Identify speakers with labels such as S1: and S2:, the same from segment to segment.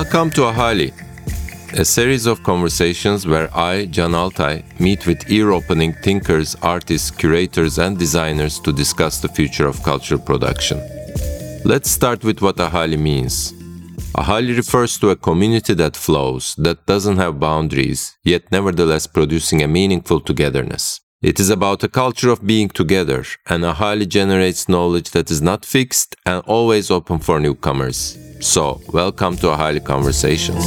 S1: Welcome to Ahali, a series of conversations where I, Can Altay, meet with ear opening thinkers, artists, curators, and designers to discuss the future of cultural production. Let's start with what Ahali means. Ahali refers to a community that flows, that doesn't have boundaries, yet nevertheless producing a meaningful togetherness. It is about a culture of being together, and Ahali generates knowledge that is not fixed and always open for newcomers. So, welcome to Ahali Conversations.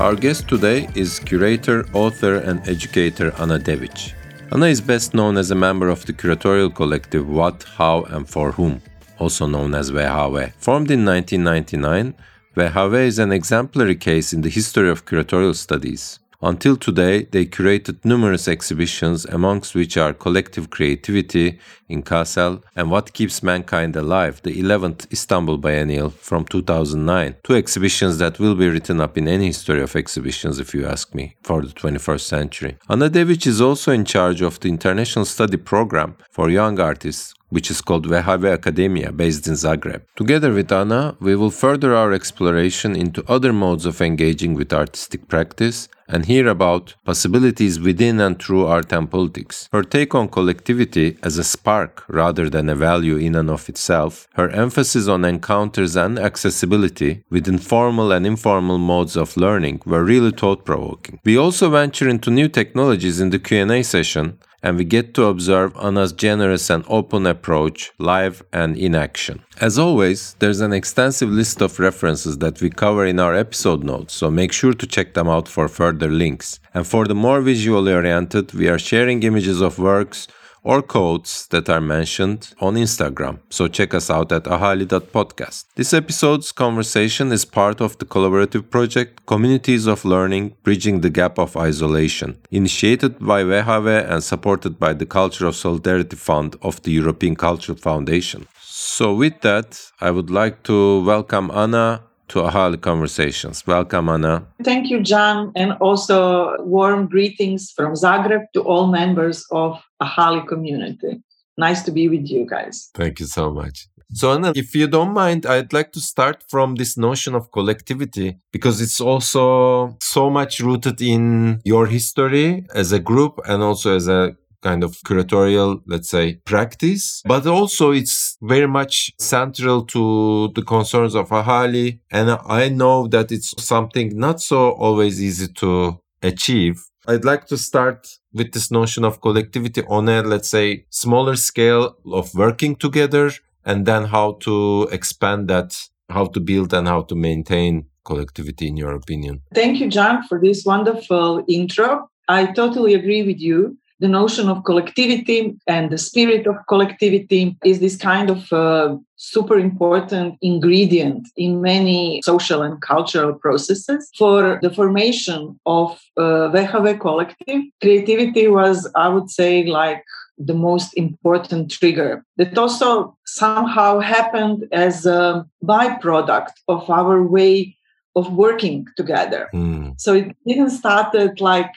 S1: Our guest today is curator, author, and educator Ana Devic. Ana is best known as a member of the curatorial collective What, How, and For Whom, also known as VHW. Formed in 1999, VHW is an exemplary case in the history of curatorial studies. Until today, they curated numerous exhibitions, amongst which are Collective Creativity in Kassel and What Keeps Mankind Alive, the 11th Istanbul Biennial from 2009. Two exhibitions that will be written up in any history of exhibitions, if you ask me, for the 21st century. Ana Devic is also in charge of the International Study Program for Young Artists which is called VHW Academia, based in Zagreb. Together with Ana, we will further our exploration into other modes of engaging with artistic practice and hear about possibilities within and through art and politics. Her take on collectivity as a spark rather than a value in and of itself, her emphasis on encounters and accessibility within formal and informal modes of learning were really thought-provoking. We also venture into new technologies in the Q&A session and we get to observe Ana's generous and open approach live and in action. As always, there's an extensive list of references that we cover in our episode notes, so make sure to check them out for further links. And for the more visually oriented, we are sharing images of works or codes that are mentioned on Instagram. So check us out at ahali.podcast. This episode's conversation is part of the collaborative project Communities of Learning Bridging the Gap of Isolation, initiated by VHW and supported by the Culture of Solidarity Fund of the European Cultural Foundation. So with that, I would like to welcome Anna to Ahali Conversations. Welcome, Anna.
S2: Thank you, Can, and also warm greetings from Zagreb to all members of Ahali community. Nice to be with you guys.
S1: Thank you so much. So, Ana, if you don't mind, I'd like to start from this notion of collectivity because it's also so much rooted in your history as a group and also as a kind of curatorial, let's say, practice, but also it's very much central to the concerns of Ahali. And I know that it's something not so always easy to achieve. I'd like to start with this notion of collectivity on a, let's say, smaller scale of working together and then how to expand that, how to build and how to maintain collectivity in your opinion.
S2: Thank you, Can, for this wonderful intro. I totally agree with you the notion of collectivity and the spirit of collectivity is this kind of uh, super important ingredient in many social and cultural processes. For the formation of uh, VHW collective, creativity was, I would say, like the most important trigger that also somehow happened as a byproduct of our way of working together. Mm. So it didn't started like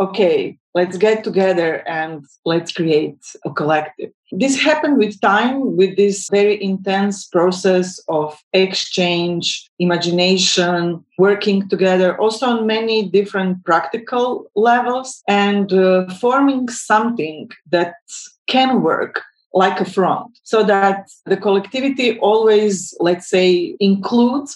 S2: okay, let's get together and let's create a collective. This happened with time, with this very intense process of exchange, imagination, working together, also on many different practical levels, and uh, forming something that can work like a front so that the collectivity always let's say includes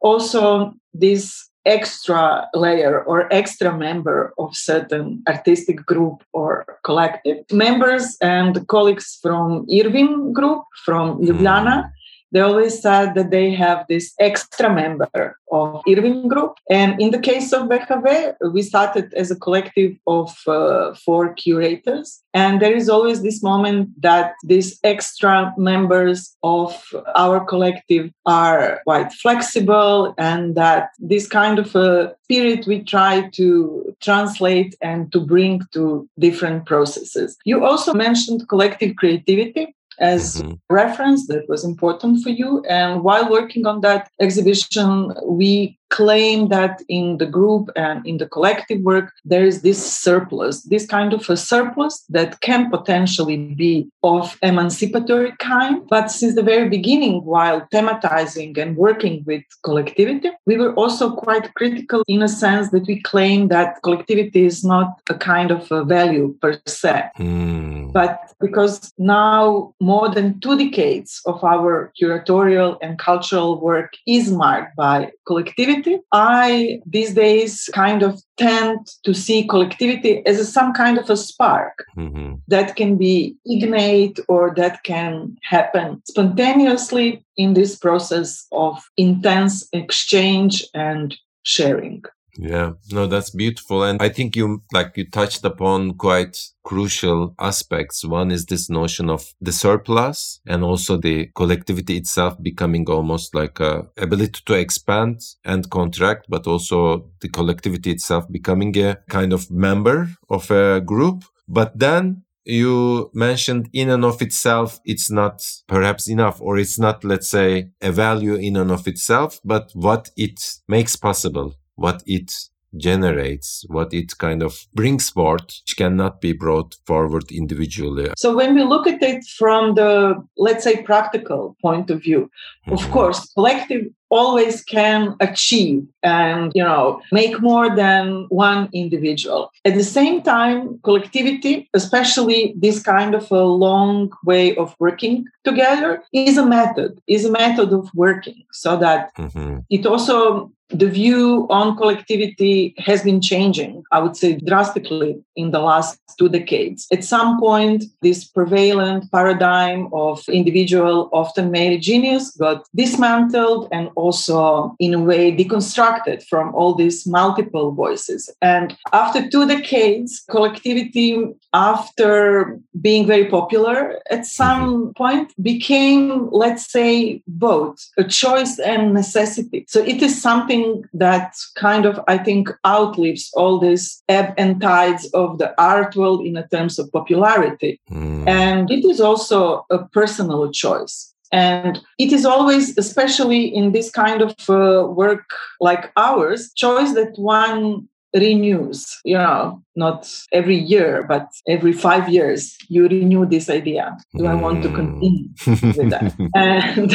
S2: also this extra layer or extra member of certain artistic group or collective members and colleagues from IRWIN group from ljubljana mm. They always said that they have this extra member of IRWIN Group. And in the case of VHW, we started as a collective of uh, four curators. And there is always this moment that these extra members of our collective are quite flexible and that this kind of a spirit we try to translate and to bring to different processes. You also mentioned collective creativity as mm-hmm. reference that was important for you. And while working on that exhibition, we claim that in the group and in the collective work, there is this surplus, this kind of a surplus that can potentially be of emancipatory kind. But since the very beginning, while thematizing and working with collectivity, we were also quite critical in a sense that we claim that collectivity is not a kind of a value per se. Mm. But because now more than two decades of our curatorial and cultural work is marked by collectivity, I these days kind of tend to see collectivity as a, some kind of a spark mm-hmm. that can be ignite or that can happen spontaneously in this process of intense exchange and sharing.
S1: Yeah, no, that's beautiful. And I think you, like, you touched upon quite crucial aspects. One is this notion of the surplus and also the collectivity itself becoming almost like a ability to expand and contract, but also the collectivity itself becoming a kind of member of a group. But then you mentioned in and of itself, it's not perhaps enough, or it's not, let's say, a value in and of itself, but what it makes possible what it generates, what it kind of brings forth, which cannot be brought forward individually.
S2: So when we look at it from the, let's say, practical point of view, mm-hmm. of course, collective always can achieve and you know make more than one individual at the same time collectivity especially this kind of a long way of working together is a method is a method of working so that mm-hmm. it also the view on collectivity has been changing, I would say drastically in the last two decades. At some point, this prevalent paradigm of individual, often male genius, got dismantled and also, in a way, deconstructed from all these multiple voices. And after two decades, collectivity, after being very popular, at some mm-hmm. point became, let's say, both a choice and necessity. So it is something something that kind of, I think, outlives all these ebb and tides of the art world in terms of popularity. Mm. And it is also a personal choice. And it is always, especially in this kind of uh, work like ours, choice that one renews you know not every year but every five years you renew this idea. Do i want to continue hmm. with that? And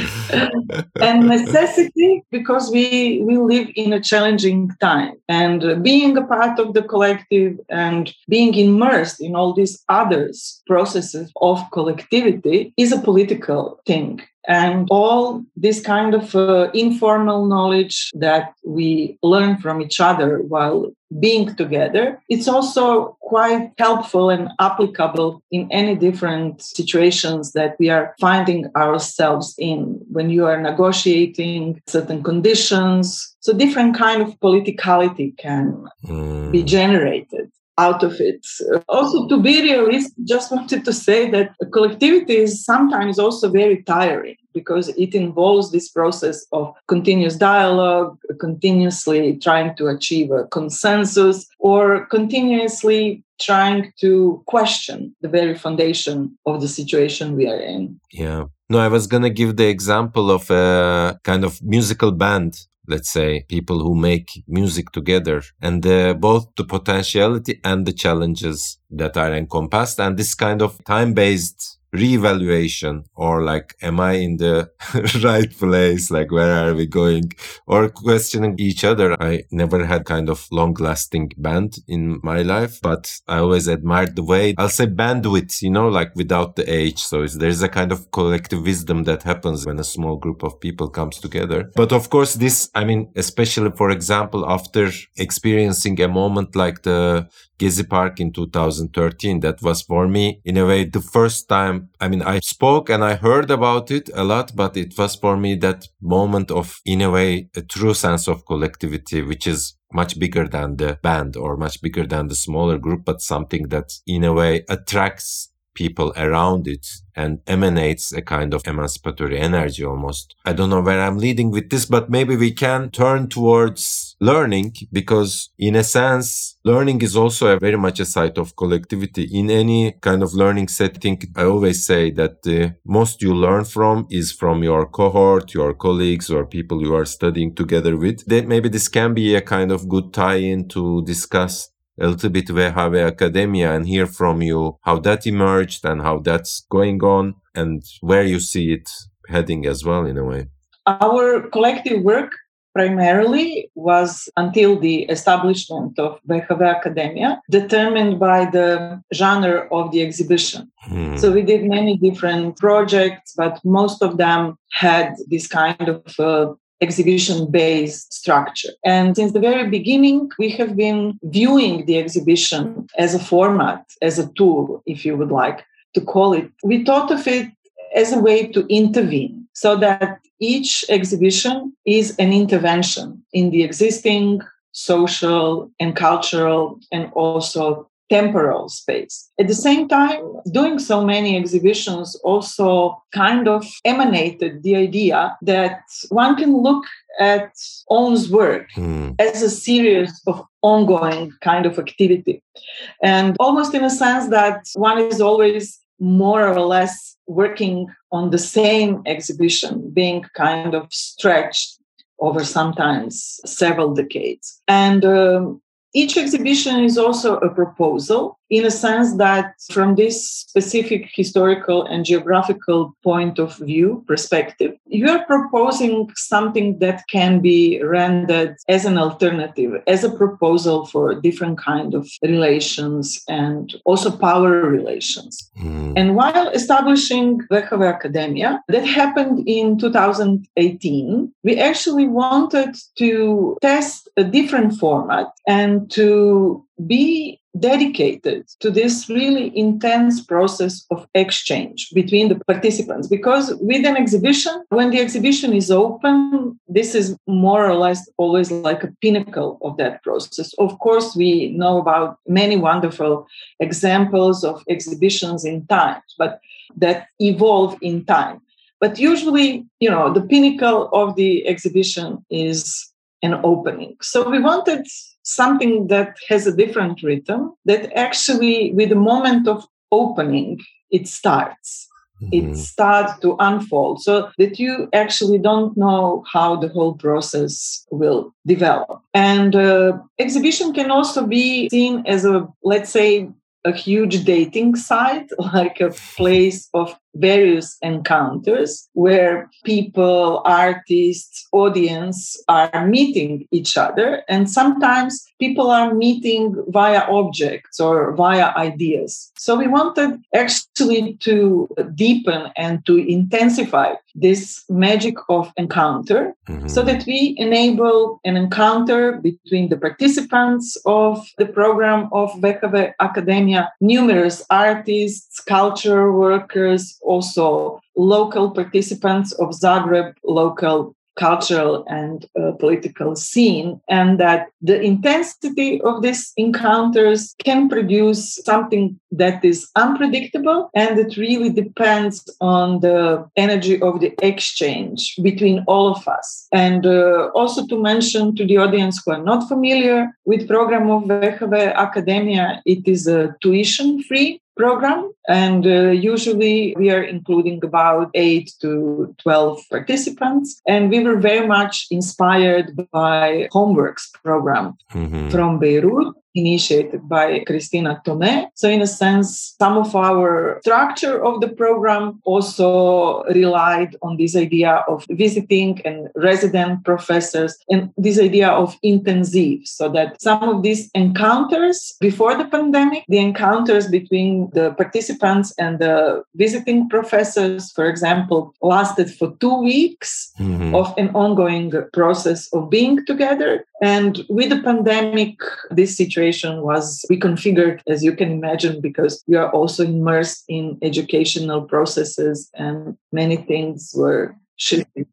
S2: and necessity because we we live in a challenging time. And being a part of the collective and being immersed in all these others processes of collectivity is a political thing and all this kind of uh, informal knowledge that we learn from each other while being together it's also quite helpful and applicable in any different situations that we are finding ourselves in when you are negotiating certain conditions so different kind of politicality can mm. be generated out of it. Also, to be realistic, just wanted to say that collectivity is sometimes also very tiring because it involves this process of continuous dialogue, continuously trying to achieve a consensus, or continuously trying to question the very foundation of the situation we are in.
S1: Yeah. No, I was going to give the example of a kind of musical band let's say people who make music together and both the potentiality and the challenges that are encompassed and this kind of time based reevaluation or like am i in the right place like where are we going or questioning each other i never had kind of long lasting band in my life but i always admired the way i'll say bandwidth you know like without the age so there's a kind of collective wisdom that happens when a small group of people comes together but of course this i mean especially for example after experiencing a moment like the Gezi Park in 2013. That was for me, in a way, the first time. I mean, I spoke and I heard about it a lot, but it was for me that moment of, in a way, a true sense of collectivity, which is much bigger than the band or much bigger than the smaller group, but something that in a way attracts people around it and emanates a kind of emancipatory energy almost. I don't know where I'm leading with this, but maybe we can turn towards learning because in a sense, learning is also a very much a site of collectivity. In any kind of learning setting, I always say that the most you learn from is from your cohort, your colleagues or people you are studying together with. That maybe this can be a kind of good tie-in to discuss a little bit WHW Academia and hear from you how that emerged and how that's going on and where you see it heading as well in a way.
S2: Our collective work primarily was until the establishment of WHW Academia determined by the genre of the exhibition. Hmm. So we did many different projects, but most of them had this kind of uh, exhibition based structure. And since the very beginning, we have been viewing the exhibition as a format, as a tool, if you would like to call it. We thought of it as a way to intervene so that each exhibition is an intervention in the existing social and cultural and also temporal space. At the same time, doing so many exhibitions also kind of emanated the idea that one can look at one's work mm. as a series of ongoing kind of activity. And almost in a sense that one is always more or less working on the same exhibition, being kind of stretched over sometimes several decades. And um, each exhibition is also a proposal in a sense that from this specific historical and geographical point of view perspective you are proposing something that can be rendered as an alternative as a proposal for different kind of relations and also power relations mm. and while establishing WHW Academia that happened in 2018 we actually wanted to test a different format and to be dedicated to this really intense process of exchange between the participants. Because with an exhibition when the exhibition is open this is more or less always like a pinnacle of that process. Of course we know about many wonderful examples of exhibitions in time but that evolve in time. But usually you know the pinnacle of the exhibition is an opening. So we wanted something that has a different rhythm that actually with the moment of opening it starts mm-hmm. it starts to unfold so that you actually don't know how the whole process will develop and uh, exhibition can also be seen as a let's say a huge dating site like a place of various encounters where people, artists, audience are meeting each other. And sometimes people are meeting via objects or via ideas. So we wanted actually to deepen and to intensify this magic of encounter mm-hmm. so that we enable an encounter between the participants of the program of WHW Academia, numerous artists, culture workers, also local participants of Zagreb local cultural and uh, political scene, and that the intensity of these encounters can produce something that is unpredictable and it really depends on the energy of the exchange between all of us. And uh, also to mention to the audience who are not familiar with program of WHW Academia, it is a tuition free program. And uh, usually we are including about 8 to 12 participants. And we were very much inspired by Homeworks program mm-hmm. from Beirut initiated by Christina Tohmé. So, in a sense, some of our structure of the program also relied on this idea of visiting and resident professors and this idea of intensive, so that some of these encounters before the pandemic, the encounters between the participants and the visiting professors, for example, lasted for two weeks mm-hmm. of an ongoing process of being together. And with the pandemic, this situation was reconfigured, as you can imagine, because we are also immersed in educational processes and many things were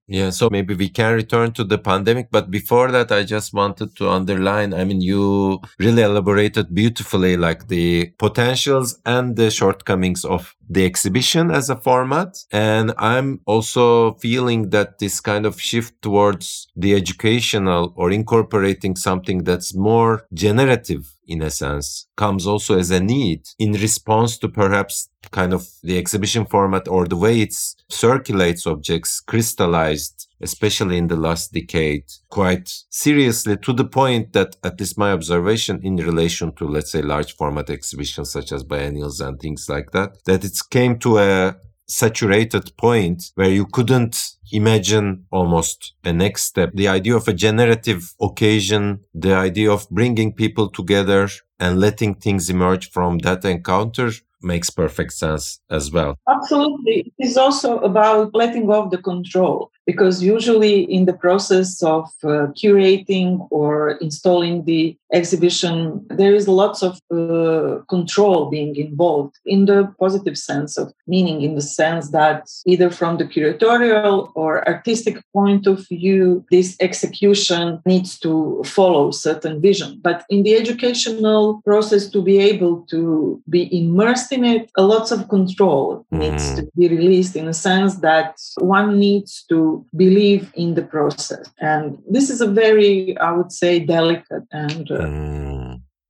S1: Yeah, so maybe we can return to the pandemic. But before that, I just wanted to underline I mean, you really elaborated beautifully like the potentials and the shortcomings of the exhibition as a format. And I'm also feeling that this kind of shift towards the educational or incorporating something that's more generative in a sense comes also as a need in response to perhaps kind of the exhibition format or the way it circulates objects crystallized especially in the last decade quite seriously to the point that at least my observation in relation to let's say large format exhibitions such as biennials and things like that that it came to a saturated point where you couldn't imagine almost a next step. The idea of a generative occasion, the idea of bringing people together and letting things emerge from that encounter makes perfect sense as well.
S2: Absolutely. It is also about letting go of the control because usually in the process of uh, curating or installing the exhibition, there is lots of uh, control being involved in the positive sense of meaning, in the sense that either from the curatorial or artistic point of view, this execution needs to follow certain vision. But in the educational process, to be able to be immersed in it, a lot of control mm. needs to be released in a sense that one needs to believe in the process. And this is a very, I would say, delicate and uh, mm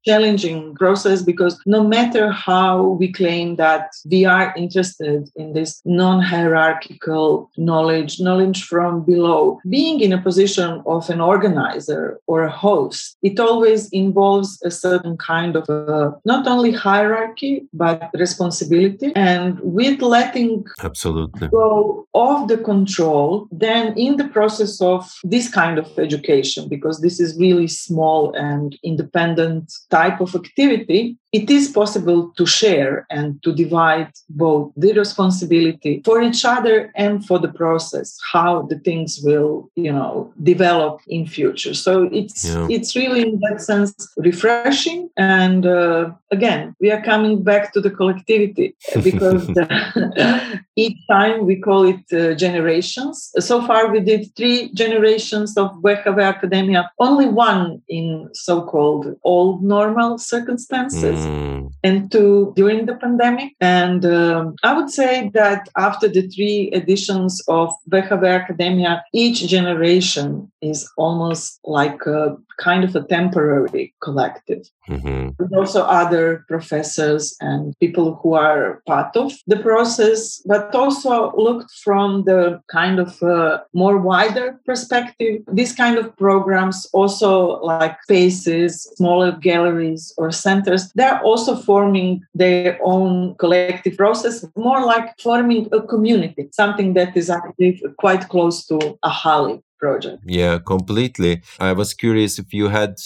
S2: challenging process because no matter how we claim that we are interested in this non-hierarchical knowledge knowledge from below being in a position of an organizer or a host it always involves a certain kind of a, not only hierarchy but responsibility. And with letting
S1: absolutely.
S2: go of the control then in the process of this kind of education because this is really small and independent type of activity, it is possible to share and to divide both the responsibility for each other and for the process, how the things will, you know, develop in future. So it's yeah. it's really in that sense refreshing. And uh, again, we are coming back to the collectivity because the, each time we call it uh, generations. So far, we did three generations of WHW Academia, only one in so-called old normal circumstances. Mm. and two during the pandemic. And um, I would say that after the three editions of WHW Academia, each generation is almost like a kind of a temporary collective. Mm-hmm. also other professors and people who are part of the process, but also looked from the kind of uh, more wider perspective. These kind of programs, also like spaces, smaller galleries or centers, they're also forming their own collective process, more like forming a community, something that is actually quite close to Ahali project.
S1: Yeah, completely. I was curious if you had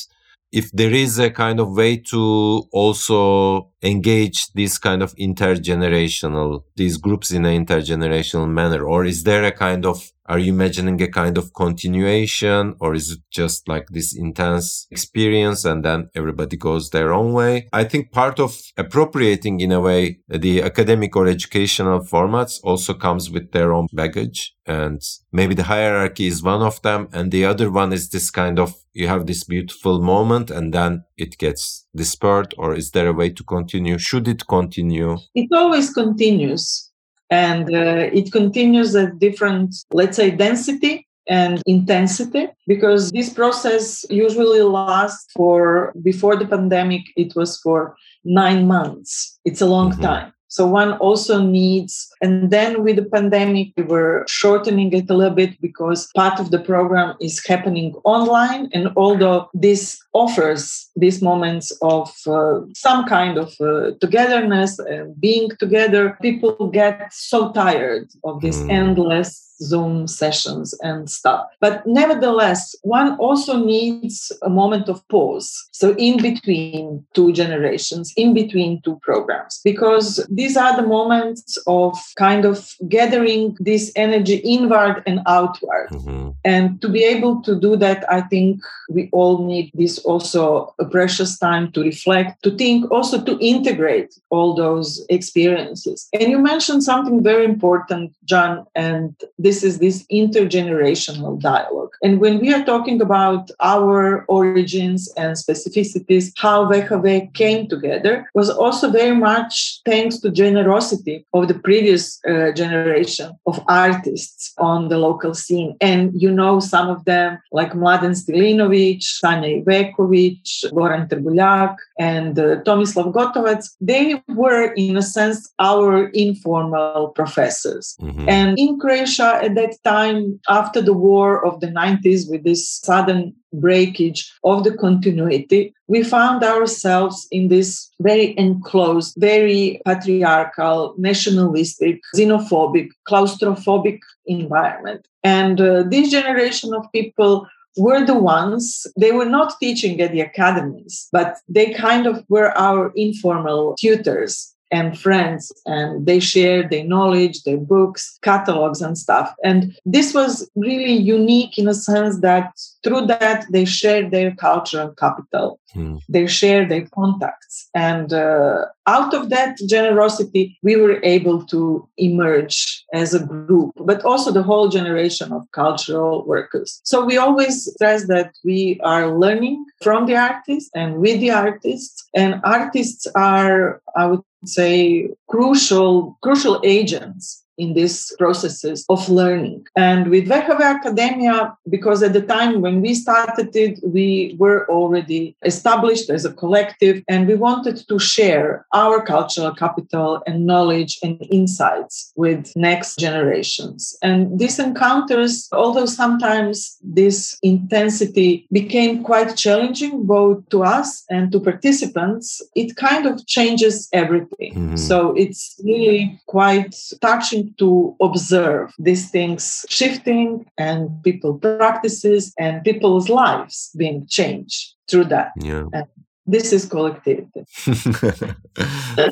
S1: if there is a kind of way to also engage this kind of intergenerational these groups in an intergenerational manner or is there a kind of are you imagining a kind of continuation or is it just like this intense experience and then everybody goes their own way? I think part of appropriating in a way the academic or educational formats also comes with their own baggage. And maybe the hierarchy is one of them. And the other one is this kind of, you have this beautiful moment and then it gets dispersed or is there a way to continue? Should it continue?
S2: It always continues and uh, it continues at different, let's say, density and intensity because this process usually lasts for before the pandemic it was for nine months it's a long mm-hmm. time so one also needs, and then with the pandemic, we were shortening it a little bit because part of the program is happening online. And although this offers these moments of uh, some kind of uh, togetherness and being together, people get so tired of this mm. endless Zoom sessions and stuff. But nevertheless, one also needs a moment of pause. So, in between two generations, in between two programs, because these are the moments of kind of gathering this energy inward and outward. Mm-hmm. And to be able to do that, I think we all need this also a precious time to reflect, to think, also to integrate all those experiences. And you mentioned something very important, Can, and this is this intergenerational dialogue. And when we are talking about our origins and specificities, how VHV came together was also very much thanks to generosity of the previous uh, generation of artists on the local scene. And you know some of them like Mladen Stilinovic, Sanja Ivekovic, Goran Trbuljak, and uh, Tomislav Gotovac. They were, in a sense, our informal professors. Mm-hmm. And in Croatia at that time, after the war of the 90s, with this sudden breakage of the continuity, we found ourselves in this very enclosed, very patriarchal, nationalistic, xenophobic, claustrophobic environment. And uh, this generation of people were the ones, they were not teaching at the academies, but they kind of were our informal tutors and friends and they shared their knowledge their books catalogs and stuff. And this was really unique in a sense that through that they shared their cultural capital. Hmm. they shared their contacts. And uh, out of that generosity we were able to emerge as a group but also the whole generation of cultural workers. So we always stress that we are learning from the artists and with the artists. And artists are i would say crucial crucial agents in these processes of learning. And with VHV Academia, because at the time when we started it, we were already established as a collective and we wanted to share our cultural capital and knowledge and insights with next generations. And these encounters, although sometimes this intensity became quite challenging both to us and to participants, it kind of changes everything. Mm-hmm. So it's really quite touching to observe these things shifting and people practices and people's lives being changed through that.
S1: Yeah.
S2: And this is collectivity.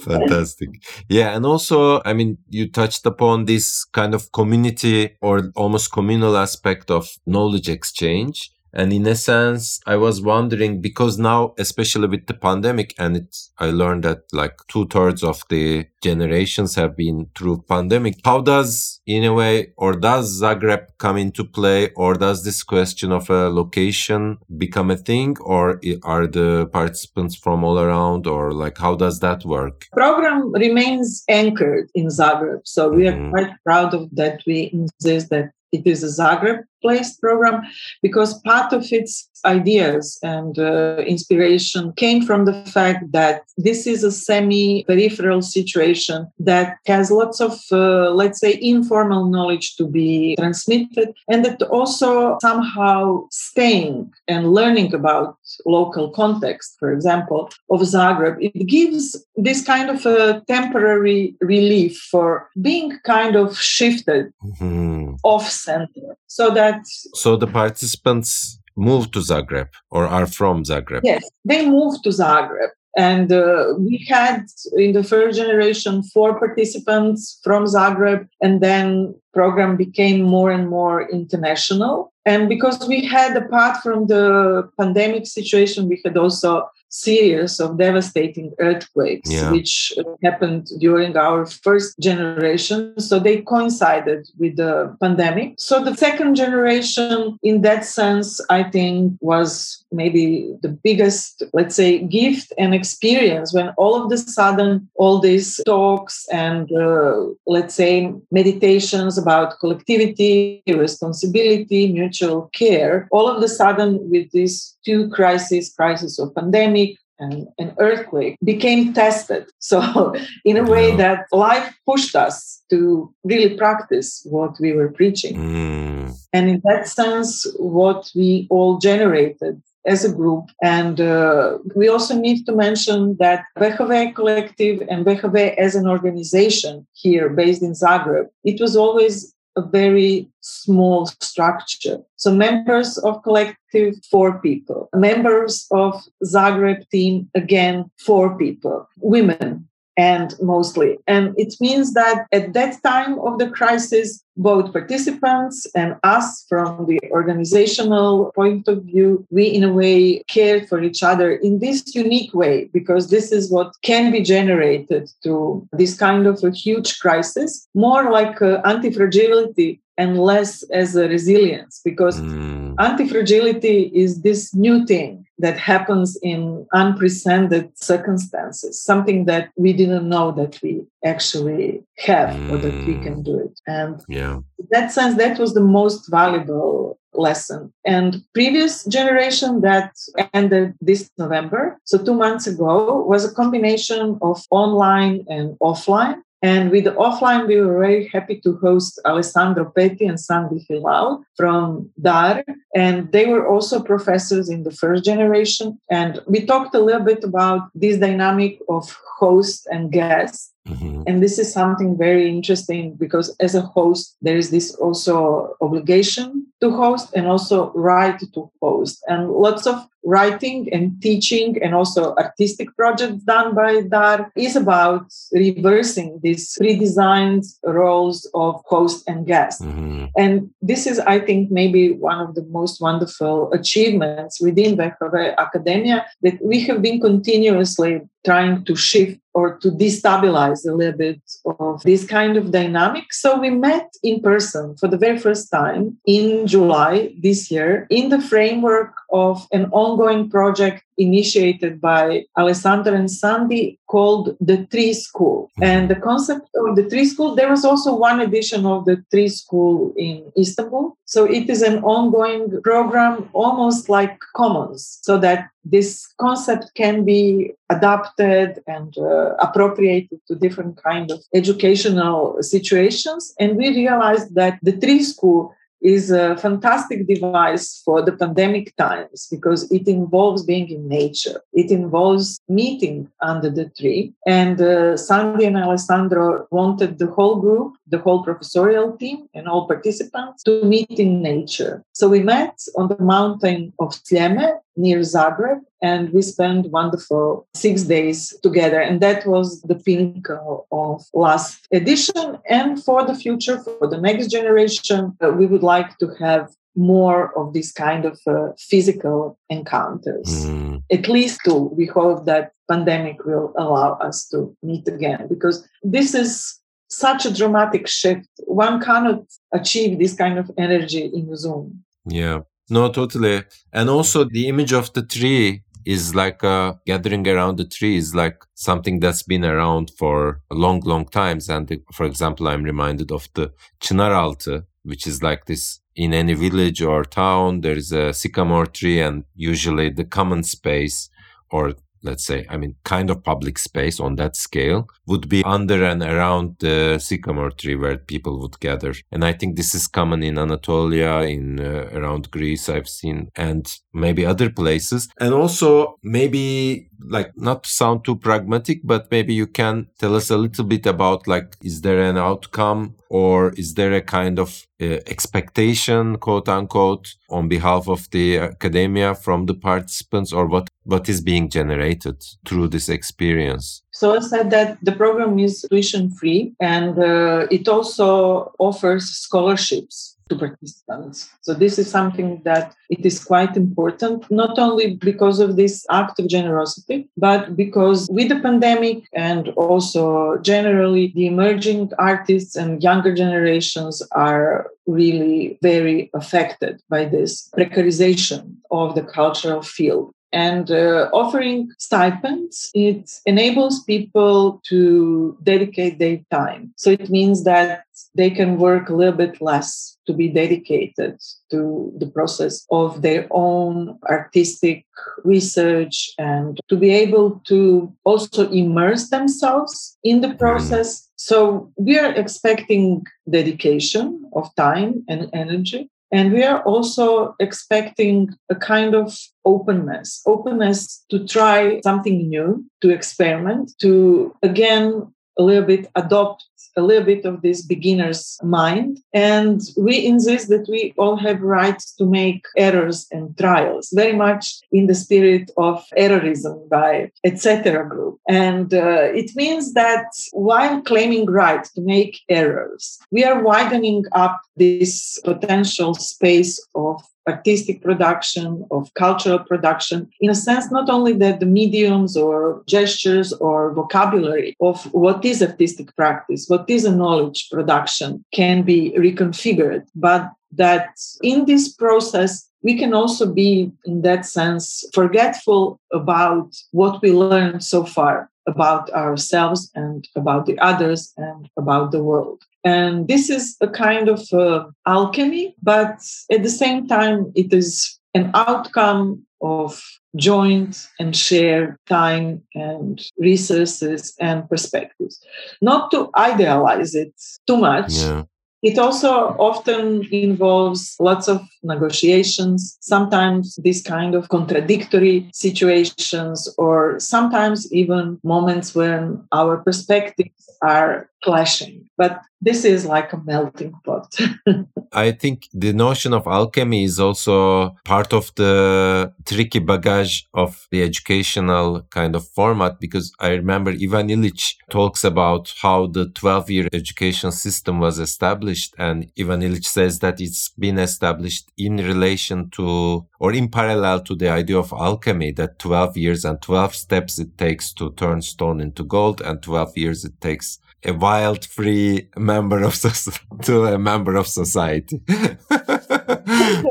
S1: Fantastic. Yeah. And also, I mean, you touched upon this kind of community or almost communal aspect of knowledge exchange. And in a sense, I was wondering because now, especially with the pandemic, and it, I learned that like two thirds of the generations have been through pandemic. How does, in a way, or does Zagreb come into play, or does this question of a location become a thing, or are the participants from all around, or like how does that work?
S2: Program remains anchored in Zagreb, so we are mm-hmm. quite proud of that. We insist that it is a Zagreb placed program because part of its ideas and uh, inspiration came from the fact that this is a semi peripheral situation that has lots of, uh, let's say, informal knowledge to be transmitted, and that also somehow staying and learning about local context, for example, of Zagreb, it gives this kind of a temporary relief for being kind of shifted mm-hmm. off center so that
S1: so the participants moved to zagreb or are from zagreb?
S2: Yes they moved to zagreb. And uh, we had in the first generation four participants from zagreb and then program became more and more international and because we had apart from the pandemic situation we had also series of devastating earthquakes, yeah. which uh, happened during our first generation. So they coincided with the pandemic. So the second generation, in that sense, I think was maybe the biggest, let's say, gift and experience when all of the sudden all these talks and, uh, let's say, meditations about collectivity, responsibility, mutual care, all of the sudden with these two crises, crisis of pandemic and an earthquake, became tested. So in a way that life pushed us to really practice what we were preaching. Mm. And in that sense, what we all generated as a group. And uh, we also need to mention that VHV Collective and VHV as an organization here based in Zagreb, it was always a very small structure. So members of collective, four people. Members of Zagreb team, again, four people. Women, and mostly. And it means that at that time of the crisis, both participants and us from the organizational point of view, we in a way cared for each other in this unique way, because this is what can be generated through this kind of a huge crisis, more like uh, anti-fragility and less as a resilience because mm. anti-fragility is this new thing that happens in unprecedented circumstances something that we didn't know that we actually have mm. or that we can do it and
S1: yeah
S2: in that sense that was the most valuable lesson and previous generation that ended this november so two months ago was a combination of online and offline and with offline, we were very happy to host Alessandro Petti and Sandy Hilal from DAAR. And they were also professors in the first generation. And we talked a little bit about this dynamic of host and guest. Mm-hmm. And this is something very interesting because as a host, there is this also obligation to host and also right to host. And lots of writing and teaching and also artistic projects done by DAAR is about reversing these redesigned roles of host and guest. Mm-hmm. And this is, I think, maybe one of the most wonderful achievements within WHW Academia that we have been continuously trying to shift or to destabilize a little bit of this kind of dynamic. So we met in person for the very first time in July this year in the framework of an ongoing project initiated by Alessandro and Sandy called the Tree School. Mm-hmm. And the concept of the Tree School, there was also one edition of the Tree School in Istanbul. So it is an ongoing program, almost like Commons, so that this concept can be adapted and uh, appropriated to different kind of educational situations. And we realized that the Tree School is a fantastic device for the pandemic times because it involves being in nature. It involves meeting under the tree. And uh, Sandy and Alessandro wanted the whole group, the whole professorial team, and all participants to meet in nature. So we met on the mountain of Sljeme near Zagreb, and we spent wonderful six days together. And that was the pinnacle of last edition. And for the future, for the next generation, uh, we would like to have more of this kind of uh, physical encounters. Mm. At least two. We hope that pandemic will allow us to meet again because this is such a dramatic shift. One cannot achieve this kind of energy in Zoom.
S1: Yeah. No, totally. And also the image of the tree is like a gathering around the tree is like something that's been around for a long, long times. And the, for example, I'm reminded of the Çınaraltı, which is like this in any village or town, there is a sycamore tree and usually the common space or let's say, I mean, kind of public space on that scale would be under and around the sycamore tree where people would gather. And I think this is common in Anatolia, in uh, around Greece, I've seen, and maybe other places. And also maybe like not to sound too pragmatic, but maybe you can tell us a little bit about like, is there an outcome or is there a kind of uh, expectation, quote unquote, on behalf of the academia from the participants or what, what is being generated through this experience?
S2: So I said that the program is tuition free and uh, it also offers scholarships to participants. So this is something that it is quite important, not only because of this act of generosity, but because with the pandemic and also generally the emerging artists and younger generations are really very affected by this precarization of the cultural field and uh, offering stipends it enables people to dedicate their time so it means that they can work a little bit less to be dedicated to the process of their own artistic research and to be able to also immerse themselves in the mm-hmm. process. So we are expecting dedication of time and energy and we are also expecting a kind of openness, openness to try something new, to experiment, to again a little bit adopt a little bit of this beginner's mind. And we insist that we all have rights to make errors and trials, very much in the spirit of errorism by etc. group. And uh, it means that while claiming right to make errors, we are widening up this potential space of artistic production, of cultural production, in a sense, not only that the mediums or gestures or vocabulary of what is artistic practice, what is a knowledge production can be reconfigured, but that in this process, we can also be, in that sense, forgetful about what we learned so far about ourselves and about the others and about the world. And this is a kind of uh, alchemy, but at the same time, it is an outcome of joint and share time and resources and perspectives. Not to idealize it too much, yeah. It also often involves lots of negotiations, sometimes these kind of contradictory situations, or sometimes even moments when our perspectives are clashing. But this is like a melting pot.
S1: I think the notion of alchemy is also part of the tricky baggage of the educational kind of format because I remember Ivan Illich talks about how the 12 year education system was established. And Ivan Illich says that it's been established in relation to or in parallel to the idea of alchemy that 12 years and 12 steps it takes to turn stone into gold and 12 years it takes a wild free member of to a member of society.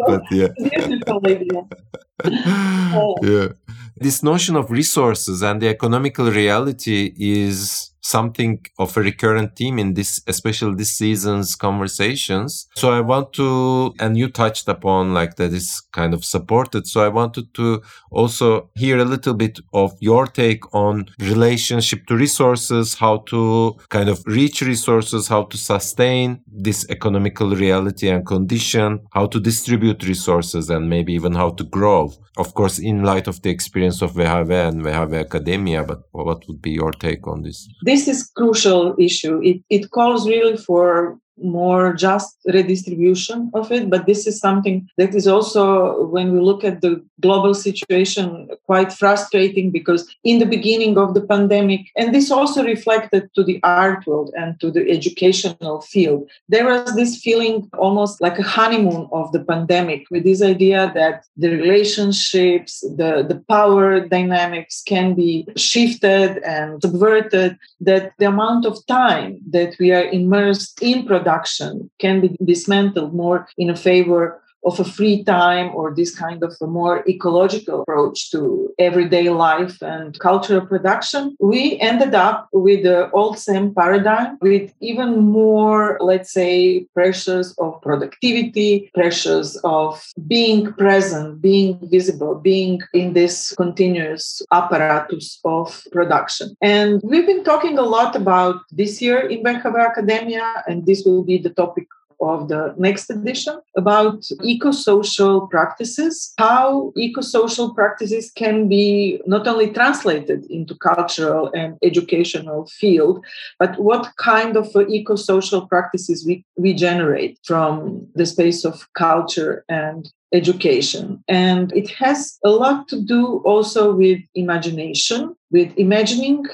S1: But yeah. Yeah. This notion of resources and the economical reality is something of a recurrent theme in this, especially this season's conversations. So I want to, and you touched upon like that is kind of supported. So I wanted to also hear a little bit of your take on relationship to resources, how to kind of reach resources, how to sustain this economical reality and condition, how to distribute resources and maybe even how to grow. Of course, in light of the experience of WHW and WHW Academia, but what would be your take on this?
S2: This is crucial issue. It, it calls really for more just redistribution of it. But this is something that is also, when we look at the global situation, quite frustrating because in the beginning of the pandemic, and this also reflected to the art world and to the educational field, there was this feeling almost like a honeymoon of the pandemic with this idea that the relationships, the, the power dynamics can be shifted and subverted, that the amount of time that we are immersed in production production can be dismantled more in favor of a free time or this kind of a more ecological approach to everyday life and cultural production, we ended up with the old same paradigm with even more, let's say, pressures of productivity, pressures of being present, being visible, being in this continuous apparatus of production. And we've been talking a lot about this year in WHW Academia, and this will be the topic of the next edition about eco-social practices, how eco-social practices can be not only translated into cultural and educational field, but what kind of eco-social practices we, we generate from the space of culture and education. And it has a lot to do also with imagination, with imagining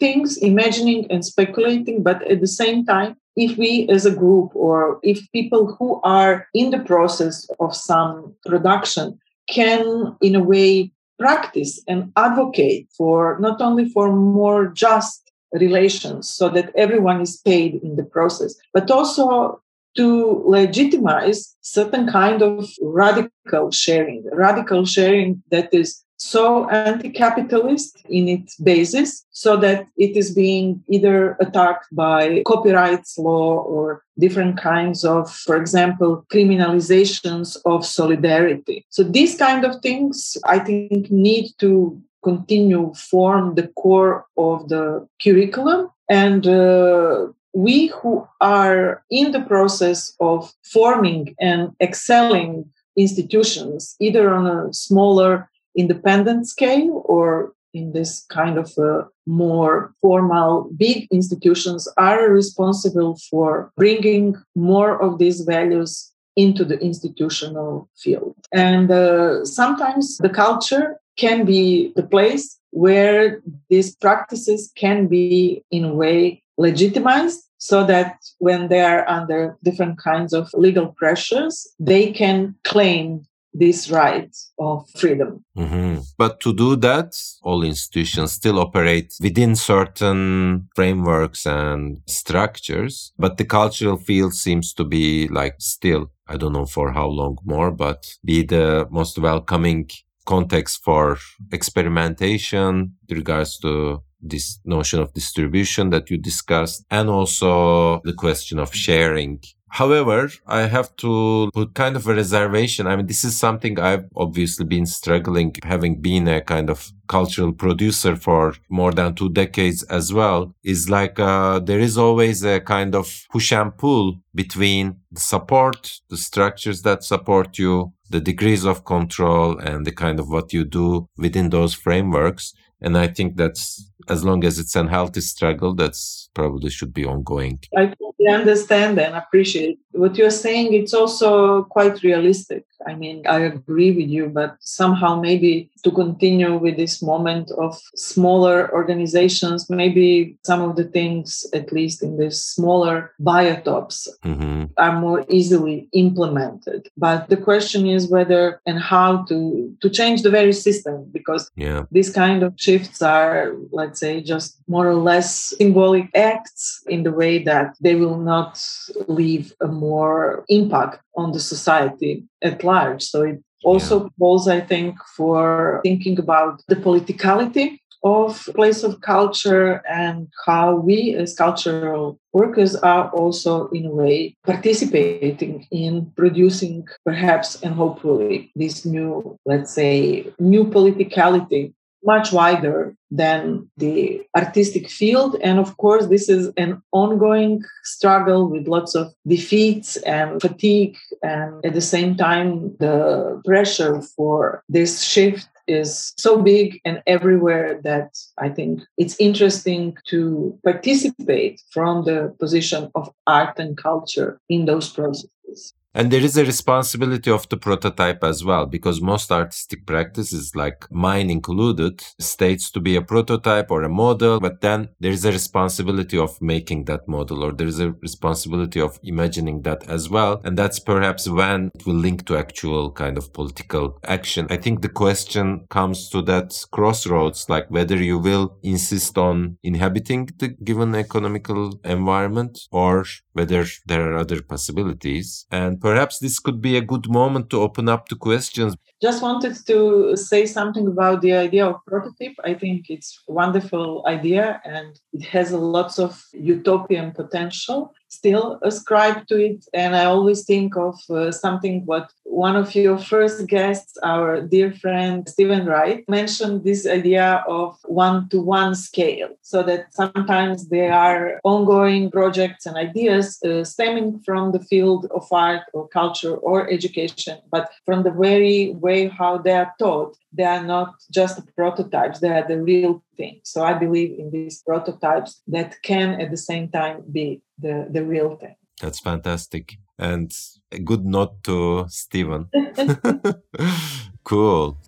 S2: things, imagining and speculating, but at the same time, if we as a group or if people who are in the process of some production can in a way practice and advocate for not only for more just relations so that everyone is paid in the process but also to legitimize certain kind of radical sharing radical sharing that is so anti-capitalist in its basis so that it is being either attacked by copyrights law or different kinds of for example criminalizations of solidarity. So these kind of things i think need to continue form the core of the curriculum. And uh, we who are in the process of forming and excelling institutions either on a smaller independent scale or in this kind of a more formal big institutions are responsible for bringing more of these values into the institutional field. And uh, sometimes the culture can be the place where these practices can be in a way legitimized so that when they are under different kinds of legal pressures they can claim this right of freedom.
S1: Mm-hmm. But to do that, all institutions still operate within certain frameworks and structures. But the cultural field seems to be like still, I don't know for how long more, but be the most welcoming context for experimentation with regards to this notion of distribution that you discussed and also the question of sharing However, I have to put kind of a reservation. I mean, this is something I've obviously been struggling, having been a kind of cultural producer for more than two decades as well, is like uh, there is always a kind of push and pull between the support, the structures that support you, the degrees of control, and the kind of what you do within those frameworks. And I think that's as long as it's a healthy struggle, that's probably should be ongoing.
S2: I totally understand and appreciate what you're saying. It's also quite realistic. I mean, I agree with you, but somehow maybe to continue with this moment of smaller organizations, maybe some of the things, at least in the smaller biotops, mm-hmm. are more easily implemented. But the question is whether and how to to change the very system, because yeah. these kind of shifts are, let's say, just more or less symbolic acts in the way that they will not leave a more impact on the society at large. So it also calls, I think, for thinking about the politicality of place of culture and how we as cultural workers are also in a way participating in producing perhaps and hopefully this new let's say new politicality much wider than the artistic field. And of course, this is an ongoing struggle with lots of defeats and fatigue. And at the same time, the pressure for this shift is so big and everywhere that I think it's interesting to participate from the position of art and culture in those processes.
S1: And there is a responsibility of the prototype as well, because most artistic practices, like mine included, states to be a prototype or a model, but then there is a responsibility of making that model, or there is a responsibility of imagining that as well. And that's perhaps when it will link to actual kind of political action. I think the question comes to that crossroads, like whether you will insist on inhabiting the given economical environment or whether there are other possibilities. And perhaps this could be a good moment to open up to questions.
S2: Just wanted to say something about the idea of prototype. I think it's a wonderful idea and it has lots of utopian potential still ascribe to it. And I always think of uh, something what one of your first guests, our dear friend Stephen Wright, mentioned this idea of one to one scale. So that sometimes there are ongoing projects and ideas uh, stemming from the field of art or culture or education, but from the very way how they are taught, they are not just prototypes, they are the real thing. So I believe in these prototypes that can at the same time be the, the real thing.
S1: That's fantastic. And a good note to Stephen. cool.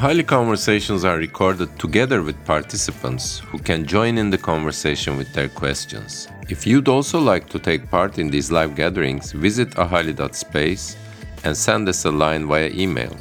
S1: Ahali conversations are recorded together with participants who can join in the conversation with their questions. If you'd also like to take part in these live gatherings, visit ahali.space and send us a line via email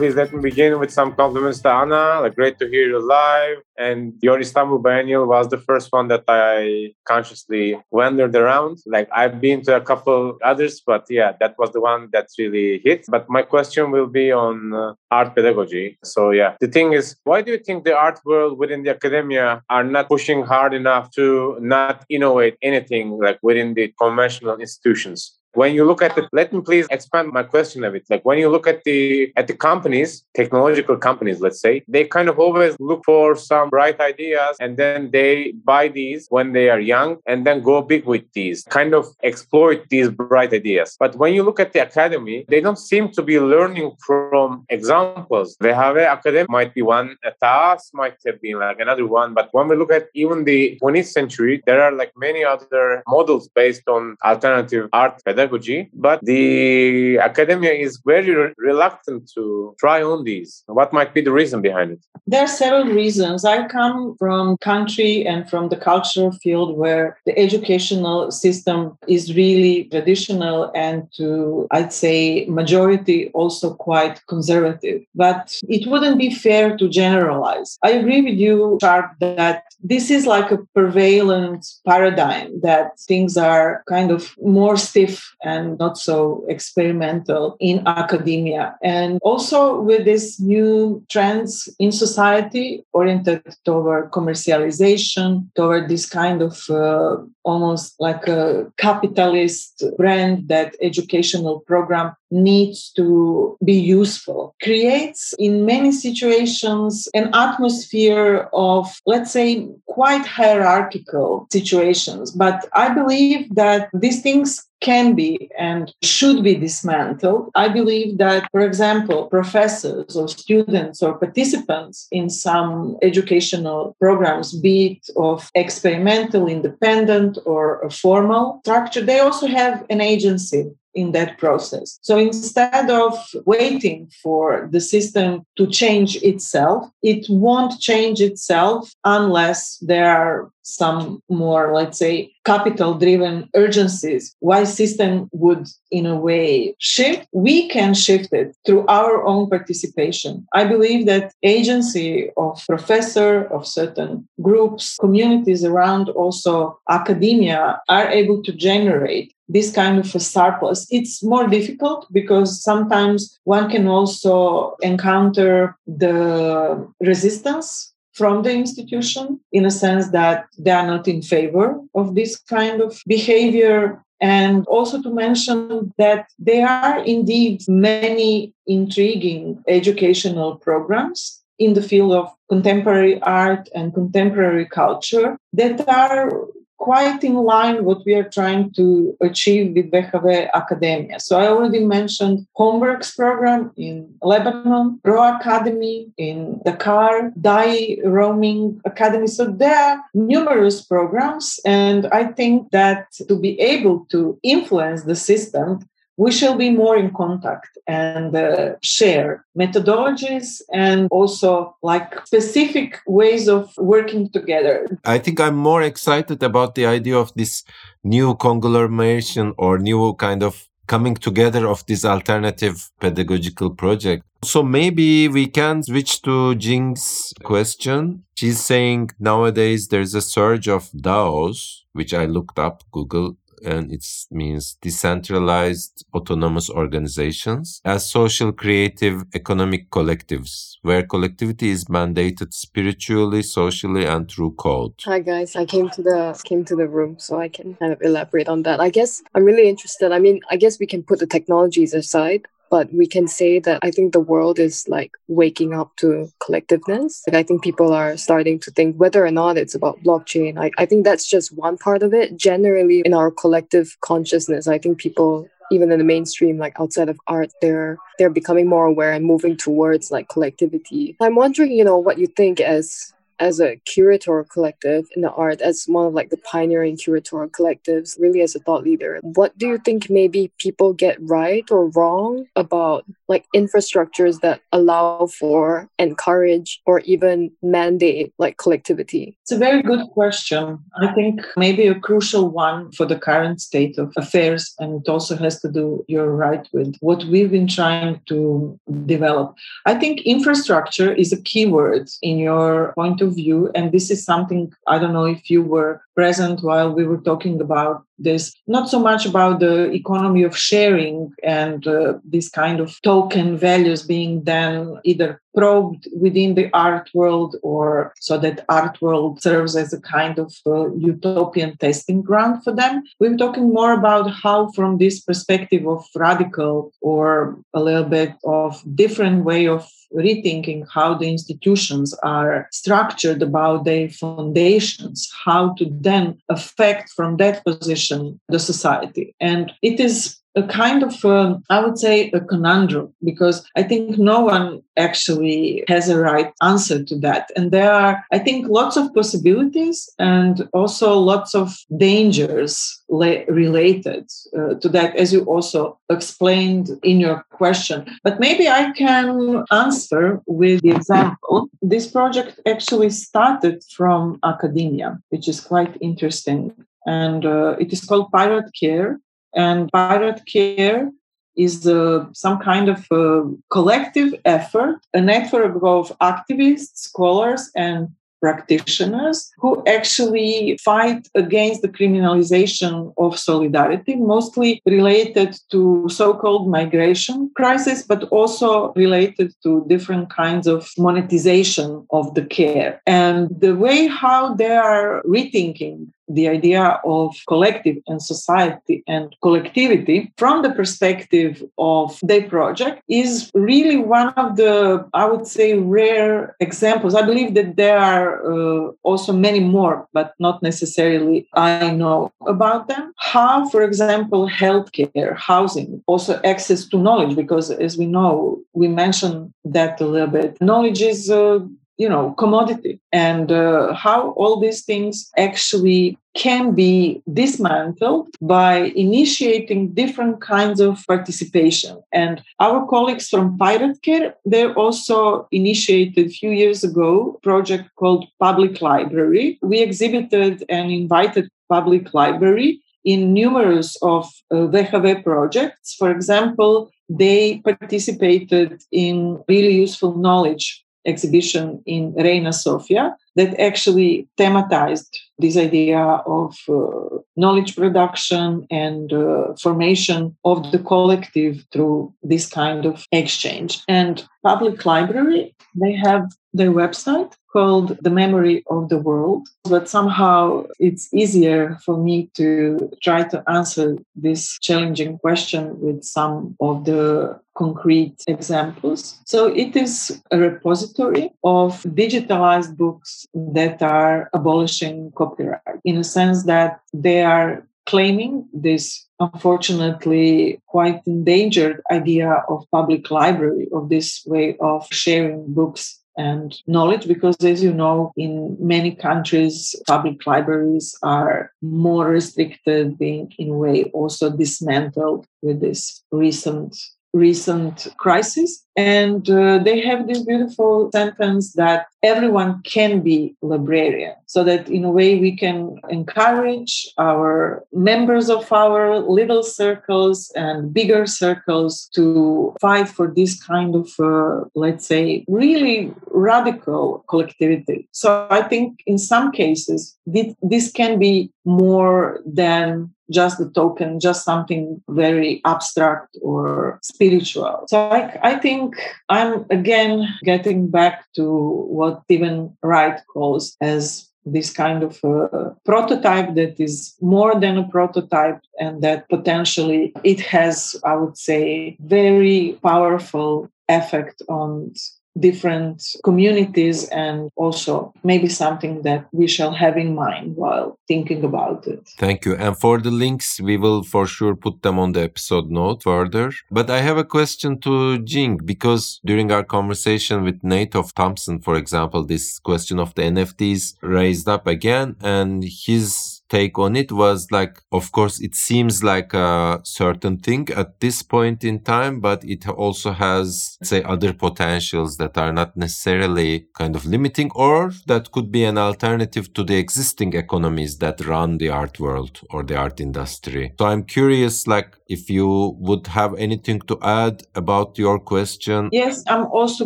S3: please let me begin with some compliments to Anna. Like, great to hear you live. And your Istanbul Biennial was the first one that I consciously wandered around. Like, I've been to a couple others, but yeah, that was the one that really hit. But my question will be on uh, art pedagogy. So, yeah, the thing is, why do you think the art world within the academia are not pushing hard enough to not innovate anything like within the conventional institutions? When you look at the let me please expand my question a bit. Like when you look at the at the companies technological companies let's say they kind of always look for some bright ideas and then they buy these when they are young and then go big with these kind of exploit these bright ideas. But when you look at the academy they don't seem to be learning from examples. They have a academy might be one a task might have been like another one but when we look at even the 20th century there are like many other models based on alternative art pedagogy, but the academia is very re- reluctant to try on these. What might be the reason behind it?
S2: There are several reasons. I come from country and from the cultural field where the educational system is really traditional and to I'd say majority also quite conservative. But it wouldn't be fair to generalize. I agree with you, Sharp, that this is like a prevalent paradigm that things are kind of more stiff and not so experimental in academia. And also with these new trends in society oriented toward commercialization, toward this kind of uh, almost like a capitalist brand that educational program needs to be useful creates in many situations an atmosphere of let's say quite hierarchical situations but i believe that these things can be and should be dismantled. I believe that, for example, professors or students or participants in some educational programs, be it of experimental, independent, or formal structure, they also have an agency in that process. So instead of waiting for the system to change itself, it won't change itself unless there are some more, let's say, capital driven urgencies. Why system would in a way shift? We can shift it through our own participation. I believe that agency of professor of certain groups, communities around also academia are able to generate this kind of a surplus. It's more difficult because sometimes one can also encounter the resistance from the institution in a sense that they are not in favor of this kind of behavior. And also to mention that there are indeed many intriguing educational programs in the field of contemporary art and contemporary culture that are quite in line what we are trying to achieve with WHW Academia. So I already mentioned Homburg's program in Lebanon, RAW Academy in Dakar, DAI Roaming Academy. So there are numerous programs, and I think that to be able to influence the system, we shall be more in contact and uh, share methodologies and also like specific ways of working together.
S1: I think I'm more excited about the idea of this new conglomeration or new kind of coming together of this alternative pedagogical project. So maybe we can switch to Jing's question. She's saying nowadays there's a surge of DAOs, which I looked up, Google and it means decentralized autonomous organizations as social creative economic collectives where collectivity is mandated spiritually socially and through code.
S4: Hi guys. I came to the came to the room so i can kind of elaborate on that. I guess i'm really interested. I mean i guess we can put the technologies aside but we can say that I think the world is like waking up to collectiveness. Like I think people are starting to think whether or not it's about blockchain. I, I think that's just one part of it. Generally, in our collective consciousness, I think people even in the mainstream like outside of art they're they're becoming more aware and moving towards like collectivity i'm wondering you know what you think as as a curator collective in the art, as one of like the pioneering curator collectives, really as a thought leader, what do you think maybe people get right or wrong about like infrastructures that allow for, encourage, or even mandate like collectivity?
S2: It's a very good question. I think maybe a crucial one for the current state of affairs, and it also has to do, you're right, with what we've been trying to develop. I think infrastructure is a keyword in your point of view. And this is something I don't know if you were present while we were talking about this, not so much about the economy of sharing and uh, this kind of token values being then either probed within the art world or so that art world serves as a kind of uh, utopian testing ground for them. We're talking more about how from this perspective of radical or a little bit of different way of rethinking how the institutions are structured about their foundations, how to then affect from that position the society. And it is a kind of, um, I would say, a conundrum because I think no one actually has a right answer to that. And there are, I think, lots of possibilities and also lots of dangers la- related uh, to that, as you also explained in your question. But maybe I can answer with the example. This project actually started from academia, which is quite interesting. And uh, it is called Pirate Care and Pirate Care is uh, some kind of uh, collective effort, a network of activists, scholars, and practitioners who actually fight against the criminalization of solidarity, mostly related to so-called migration crisis, but also related to different kinds of monetization of the care. And the way how they are rethinking the idea of collective and society and collectivity from the perspective of their project is really one of the, I would say, rare examples. I believe that there are uh, also many more, but not necessarily I know about them. How, for example, healthcare, housing, also access to knowledge, because as we know, we mentioned that a little bit. Knowledge is uh, you know commodity and uh, how all these things actually can be dismantled by initiating different kinds of participation and our colleagues from pirate care they also initiated a few years ago a project called public library we exhibited and invited public library in numerous of uh, WHW projects. For example, they participated in really useful knowledge exhibition in Reina Sofia that actually thematized this idea of uh, knowledge production and uh, formation of the collective through this kind of exchange. And public library, they have their website called The Memory of the World. But somehow it's easier for me to try to answer this challenging question with some of the concrete examples. So it is a repository of digitalized books that are abolishing copyright in a sense that they are claiming this unfortunately quite endangered idea of public library of this way of sharing books and knowledge because as you know in many countries public libraries are more restricted being in a way also dismantled with this recent recent crisis. And uh, they have this beautiful sentence that everyone can be librarian, so that in a way we can encourage our members of our little circles and bigger circles to fight for this kind of, uh, let's say, really radical collectivity. So I think in some cases, this can be more than just the token, just something very abstract or spiritual. So I, I think I'm again getting back to what Stephen Wright calls as this kind of a prototype that is more than a prototype and that potentially it has i would say very powerful effect on different communities and also maybe something that we shall have in mind while thinking about it.
S1: Thank you. And for the links, we will for sure put them on the episode note further. But I have a question to Jing because during our conversation with Nato Thompson, for example, this question of the NFTs raised up again and his take on it was like, of course, it seems like a certain thing at this point in time, but it also has, say, other potentials that are not necessarily kind of limiting or that could be an alternative to the existing economies that run the art world or the art industry. So I'm curious, like, if you would have anything to add about your question.
S2: Yes, I'm also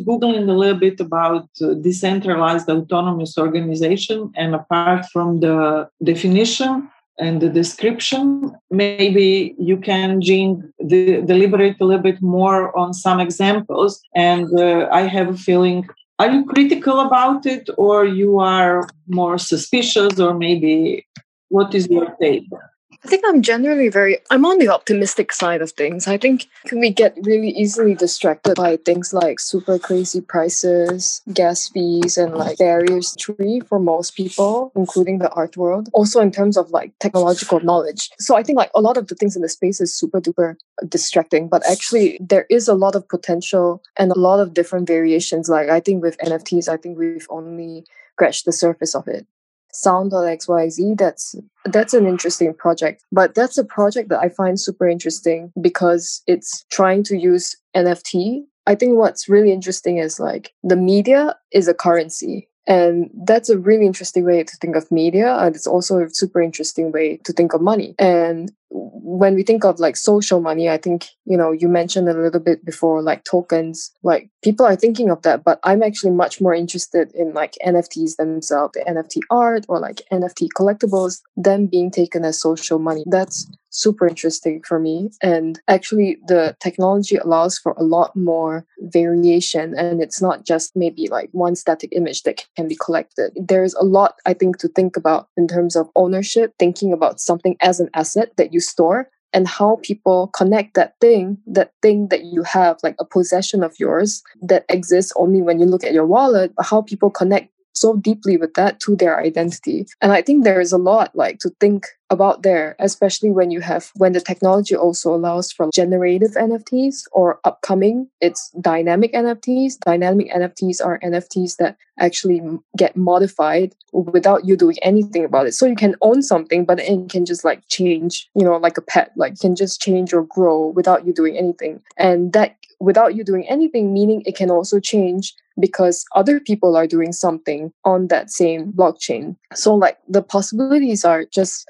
S2: Googling a little bit about uh, decentralized autonomous organization. And apart from the definition, definition and the description. Maybe you can, Jean, de- deliberate a little bit more on some examples. And uh, I have a feeling are you critical about it or you are more suspicious or maybe what is your take
S4: I think I'm generally very I'm on the optimistic side of things. I think we get really easily distracted by things like super crazy prices, gas fees, and like barriers to entry for most people, including the art world. Also in terms of like technological knowledge. So I think like a lot of the things in the space is super duper distracting, but actually there is a lot of potential and a lot of different variations. Like I think with NFTs, I think we've only scratched the surface of it sound.xyz that's that's an interesting project but that's a project that i find super interesting because it's trying to use nft i think what's really interesting is like the media is a currency and that's a really interesting way to think of media. And it's also a super interesting way to think of money. And when we think of like social money, I think, you know, you mentioned a little bit before like tokens, like people are thinking of that, but I'm actually much more interested in like NFTs themselves, the NFT art or like NFT collectibles, them being taken as social money. That's super interesting for me. And actually, the technology allows for a lot more variation. And it's not just maybe like one static image that can be collected. There's a lot, I think, to think about in terms of ownership, thinking about something as an asset that you store and how people connect that thing, that thing that you have, like a possession of yours that exists only when you look at your wallet, how people connect so deeply with that to their identity. And I think there is a lot like to think about there, especially when you have when the technology also allows for generative NFTs or upcoming, it's dynamic NFTs. Dynamic NFTs are NFTs that actually get modified without you doing anything about it. So you can own something, but it can just like change, you know, like a pet, like can just change or grow without you doing anything. And that without you doing anything, meaning it can also change because other people are doing something on that same blockchain. So, like, the possibilities are just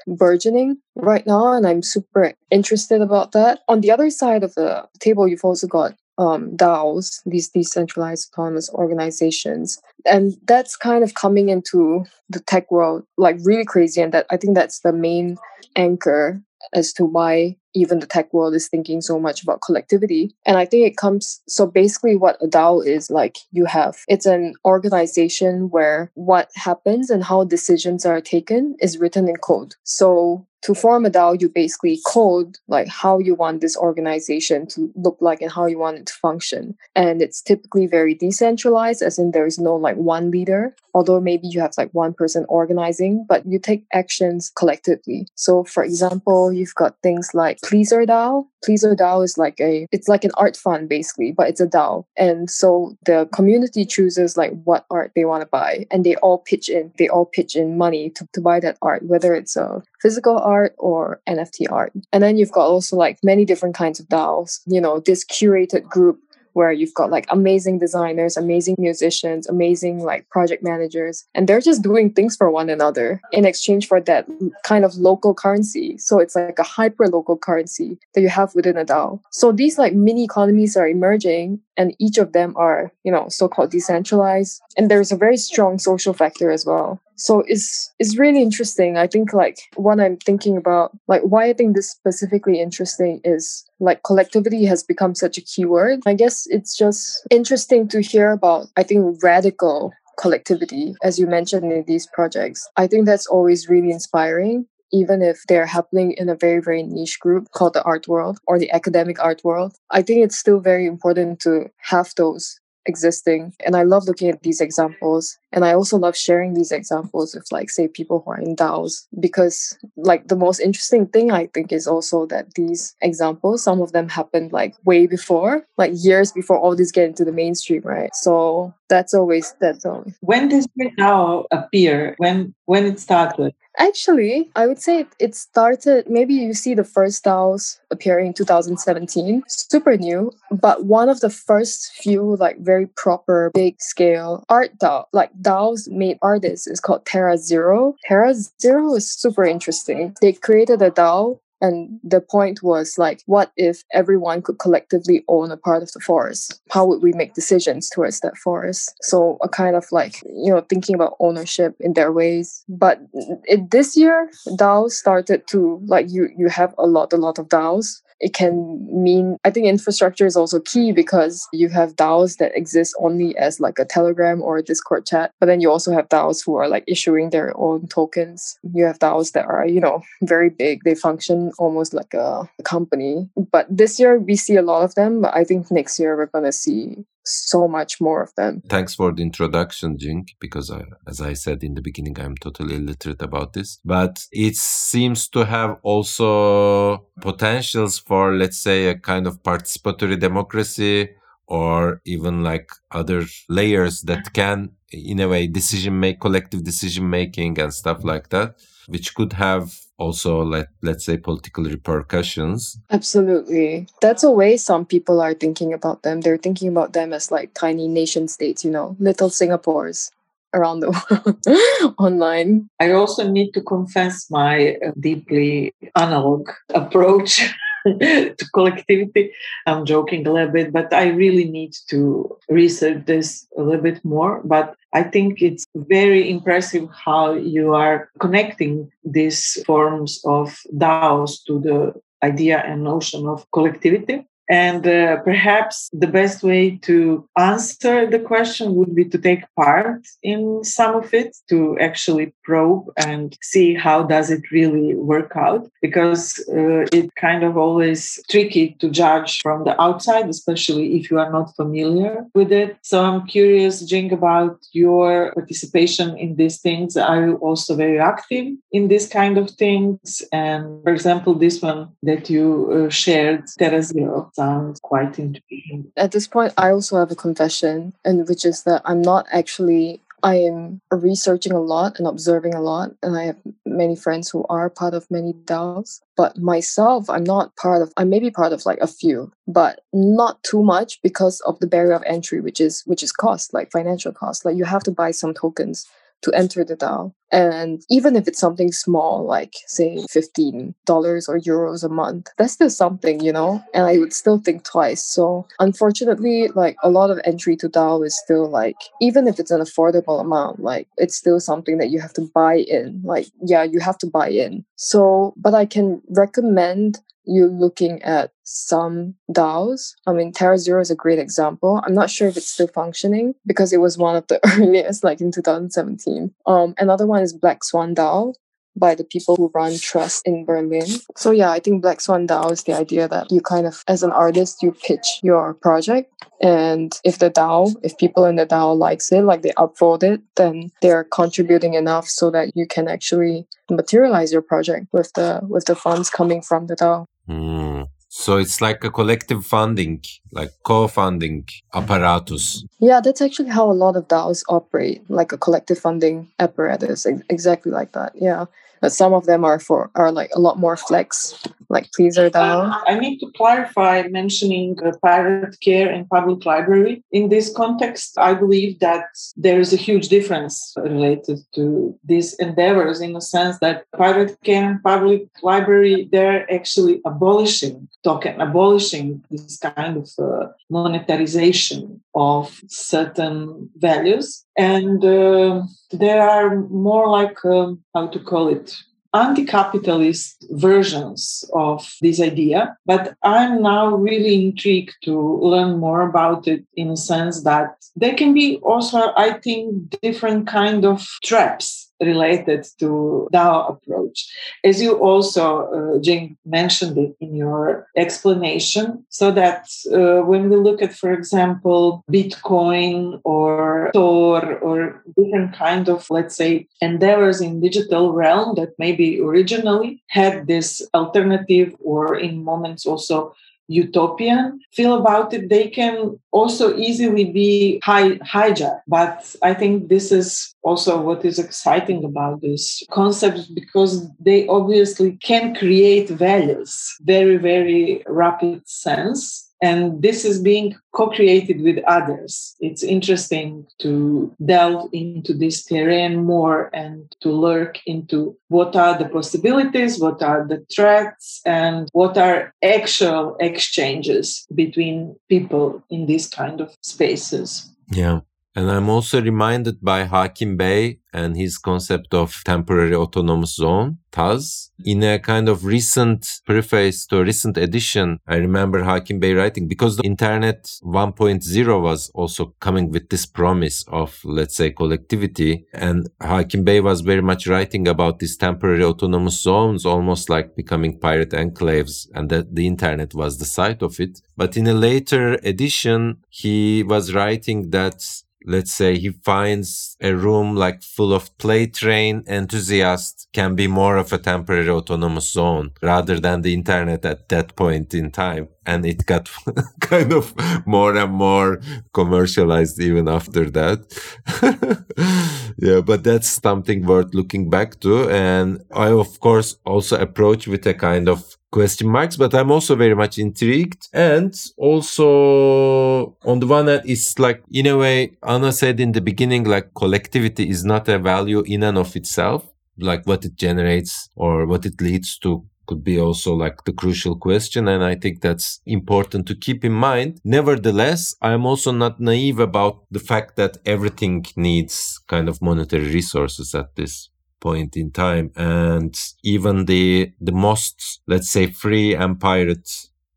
S4: right now, and I'm super interested about that. On the other side of the table, you've also got um, DAOs, these decentralized autonomous organizations. And that's kind of coming into the tech world like really crazy. And that I think that's the main anchor as to why even the tech world is thinking so much about collectivity. And I think it comes so basically what a DAO is like you have it's an organization where what happens and how decisions are taken is written in code. So to form a DAO, you basically code like how you want this organization to look like and how you want it to function. And it's typically very decentralized, as in there is no like one leader, although maybe you have like one person organizing, but you take actions collectively. So for example, you've got things like Pleasr DAO. Pleasr DAO is like a it's like an art fund basically, but it's a DAO. And so the community chooses like what art they want to buy and they all pitch in. They all pitch in money to, to buy that art, whether it's a physical art or NFT art. And then you've got also like many different kinds of DAOs, you know, this curated group where you've got like amazing designers, amazing musicians, amazing like project managers, and they're just doing things for one another in exchange for that kind of local currency. So it's like a hyper local currency that you have within a DAO. So these like mini economies are emerging and each of them are, you know, so-called decentralized. And there's a very strong social factor as well so it's it's really interesting. I think like what i'm thinking about like why i think this specifically interesting is like collectivity has become such a keyword i guess it's just interesting to hear about i think radical collectivity as you mentioned in these projects. I think that's always really inspiring even if they're happening in a very, very niche group called the art world or the academic art world, I think it's still very important to have those existing. And I love looking at these examples. And I also love sharing these examples with, like, say, people who are in DAOs. Because, like, the most interesting thing I think is also that these examples, some of them happened like way before, like years before all this get into the mainstream, right? So that's always, that's always.
S2: When does the DAO appear? When, when it started?
S4: Actually, I would say it started, maybe you see the first DAOs appearing in 2017, super new, but one of the first few, like, very proper, big scale art DAO, like DAOs made artists, is called Terra Zero. Terra Zero is super interesting. They created a DAO and the point was like, what if everyone could collectively own a part of the forest? How would we make decisions towards that forest? So a kind of like, you know, thinking about ownership in their ways. But this year, DAOs started to like you you have a lot, a lot of DAOs it can mean I think infrastructure is also key because you have DAOs that exist only as like a Telegram or a Discord chat, but then you also have DAOs who are like issuing their own tokens. You have DAOs that are, you know, very big. They function almost like a company. But this year we see a lot of them, but I think next year we're gonna see so much more of them.
S1: Thanks for the introduction, Jing, because I, as I said in the beginning, I'm totally illiterate about this. But it seems to have also potentials for, let's say, a kind of participatory democracy or even like other layers that can, in a way, decision make, collective decision making and stuff like that, which could have also let let's say political repercussions.
S4: Absolutely. That's a way some people are thinking about them. They're thinking about them as like tiny nation states you know little singapores around the world online.
S2: I also need to confess my uh, deeply analog approach to collectivity. I'm joking a little bit, but I really need to research this a little bit more. But I think it's very impressive how you are connecting these forms of DAOs to the idea and notion of collectivity. And uh, perhaps the best way to answer the question would be to take part in some of it, to actually probe and see how does it really work out. Because uh, it kind of always tricky to judge from the outside, especially if you are not familiar with it. So I'm curious, Jing, about your participation in these things. Are you also very active in this kind of things? And for example, this one that you uh, shared, Terra Zero sounds quite intriguing.
S4: At this point, I also have a confession, and which is that I'm not actually. I am researching a lot and observing a lot, and I have many friends who are part of many DAOs. But myself, I'm not part of. I may be part of like a few, but not too much because of the barrier of entry, which is which is cost, like financial cost. Like you have to buy some tokens to enter the DAO. And even if it's something small, like say $15 or euros a month, that's still something, you know? And I would still think twice. So unfortunately, like a lot of entry to DAO is still like, even if it's an affordable amount, like it's still something that you have to buy in. Like, yeah, you have to buy in. So, but I can recommend you looking at some DAOs. I mean, Terra Zero is a great example. I'm not sure if it's still functioning because it was one of the earliest, like in 2017. Um, another one is Black Swan DAO by the people who run Trust in Berlin. So yeah, I think Black Swan DAO is the idea that you kind of, as an artist, you pitch your project, and if the DAO, if people in the DAO likes it, like they upvote it, then they're contributing enough so that you can actually materialize your project with the with the funds coming from the DAO.
S1: Mm. So it's like a collective funding, like co-funding apparatus.
S4: Yeah, that's actually how a lot of DAOs operate, like a collective funding apparatus, exactly like that. Yeah but some of them are for are like a lot more flex like Pleasr DAO.
S2: I need to clarify mentioning pirate care and public library. In this context, I believe that there is a huge difference related to these endeavors in the sense that pirate care and public library, they're actually abolishing token, abolishing this kind of uh, monetarization of certain values. And uh, there are more like, um, how to call it, anti-capitalist versions of this idea. But i'm now really intrigued to learn more about it in a sense that there can be also i think different kind of traps related to DAO approach. As you also, uh, Jing, mentioned it in your explanation, so that uh, when we look at, for example, Bitcoin or Tor or different kind of, let's say, endeavors in digital realm that maybe originally had this alternative or in moments also utopian feel about it, they can also easily be hi- hijacked. But I think this is also what is exciting about these concepts because they obviously can create values very, very rapid sense and this is being co-created with others. It's interesting to delve into this terrain more and to lurk into what are the possibilities what are the threats and what are actual exchanges between people in these kind of spaces.
S1: Yeah And I'm also reminded by Hakim Bey and his concept of temporary autonomous zone, TAZ. In a kind of recent preface to a recent edition, I remember Hakim Bey writing because the internet 1.0 was also coming with this promise of, let's say, collectivity. And Hakim Bey was very much writing about these temporary autonomous zones, almost like becoming pirate enclaves, and that the internet was the site of it. But in a later edition, he was writing that let's say he finds a room like full of play train enthusiasts can be more of a temporary autonomous zone rather than the internet at that point in time. And it got kind of more and more commercialized even after that. Yeah but that's something worth looking back to. And i of course also approach with a kind of question marks, but I'm also very much intrigued. And also, on the one hand, it's like, in a way, Anna said in the beginning, like collectivity is not a value in and of itself, like what it generates or what it leads to could be also like the crucial question. And I think that's important to keep in mind. Nevertheless, I'm also not naive about the fact that everything needs kind of monetary resources at this point in time. And even the, the most, let's say, free and pirate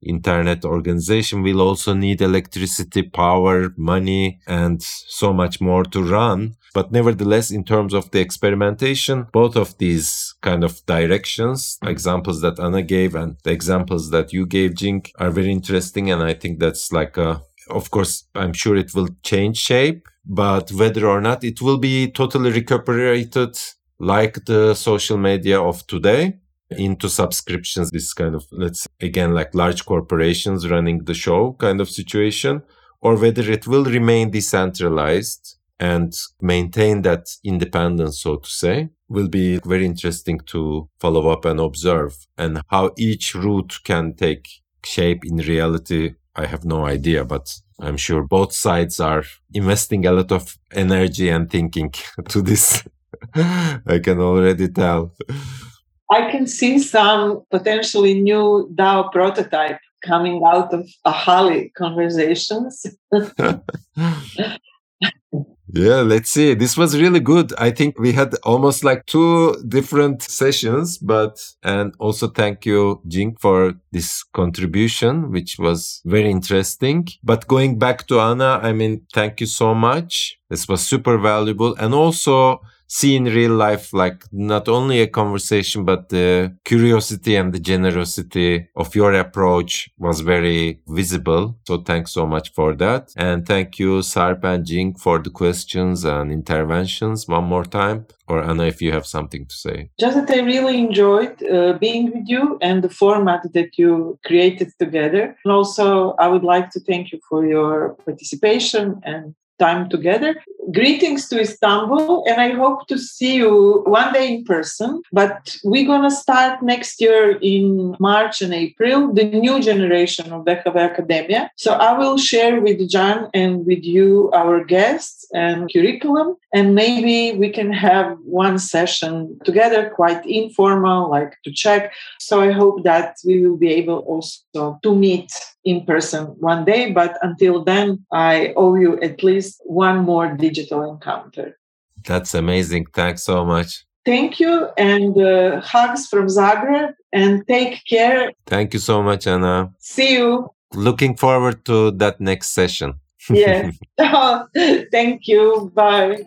S1: internet organization will also need electricity, power, money, and so much more to run. But nevertheless, in terms of the experimentation, both of these kind of directions, examples that Anna gave and the examples that you gave, Cenk, are very interesting. And I think that's like a, of course, I'm sure it will change shape, but whether or not it will be totally recuperated like the social media of today into subscriptions this kind of let's again like large corporations running the show kind of situation or whether it will remain decentralized and maintain that independence so to say will be very interesting to follow up and observe and how each route can take shape in reality i have no idea but i'm sure both sides are investing a lot of energy and thinking to this I can already tell.
S2: I can see some potentially new DAO prototype coming out of Ahali conversations.
S1: yeah, let's see. This was really good. I think we had almost like two different sessions, but, and also thank you, Cenk, for this contribution, which was very interesting. But going back to Anna, I mean, thank you so much. This was super valuable. And also, see in real life like not only a conversation but the curiosity and the generosity of your approach was very visible so thanks so much for that and thank you sarp and cenk for the questions and interventions one more time or Anna, if you have something to say.
S2: Just that I really enjoyed uh, being with you and the format that you created together. And also, I would like to thank you for your participation and time together. Greetings to Istanbul, and I hope to see you one day in person. But we're going to start next year in March and April the new generation of WHW Academia. So I will share with Can and with you our guests and curriculum, and maybe we can have one session together, quite informal, like to check. So I hope that we will be able also to meet in person one day. But until then, I owe you at least one more digital encounter.
S1: That's amazing. Thanks so much.
S2: Thank you and uh, hugs from Zagreb and take care.
S1: Thank you so much, Anna.
S2: See you.
S1: Looking forward to that next session.
S2: yes. Thank you. Bye.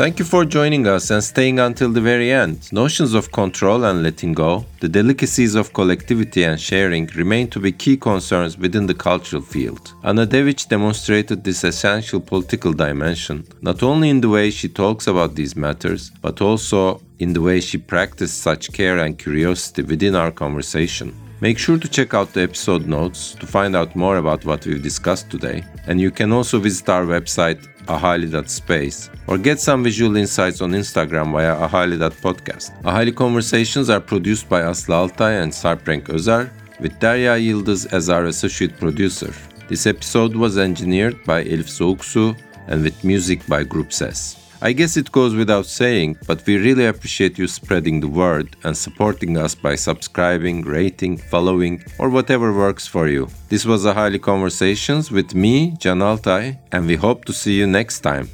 S1: Thank you for joining us and staying until the very end. Notions of control and letting go, the delicacies of collectivity and sharing remain to be key concerns within the cultural field. Ana Devic demonstrated this essential political dimension, not only in the way she talks about these matters, but also in the way she practiced such care and curiosity within our conversation. Make sure to check out the episode notes to find out more about what we've discussed today. And you can also visit our website ahali.space or get some visual insights on Instagram via ahali.podcast. Ahali Conversations are produced by Aslı Altay and Sarp Renk Özer with Derya Yıldız as our associate producer. This episode was engineered by Elif Soğuksu and with music by Group Ses. I guess it goes without saying, but we really appreciate you spreading the word and supporting us by subscribing, rating, following, or whatever works for you. This was Ahali Conversations with me, Can Altay, and we hope to see you next time.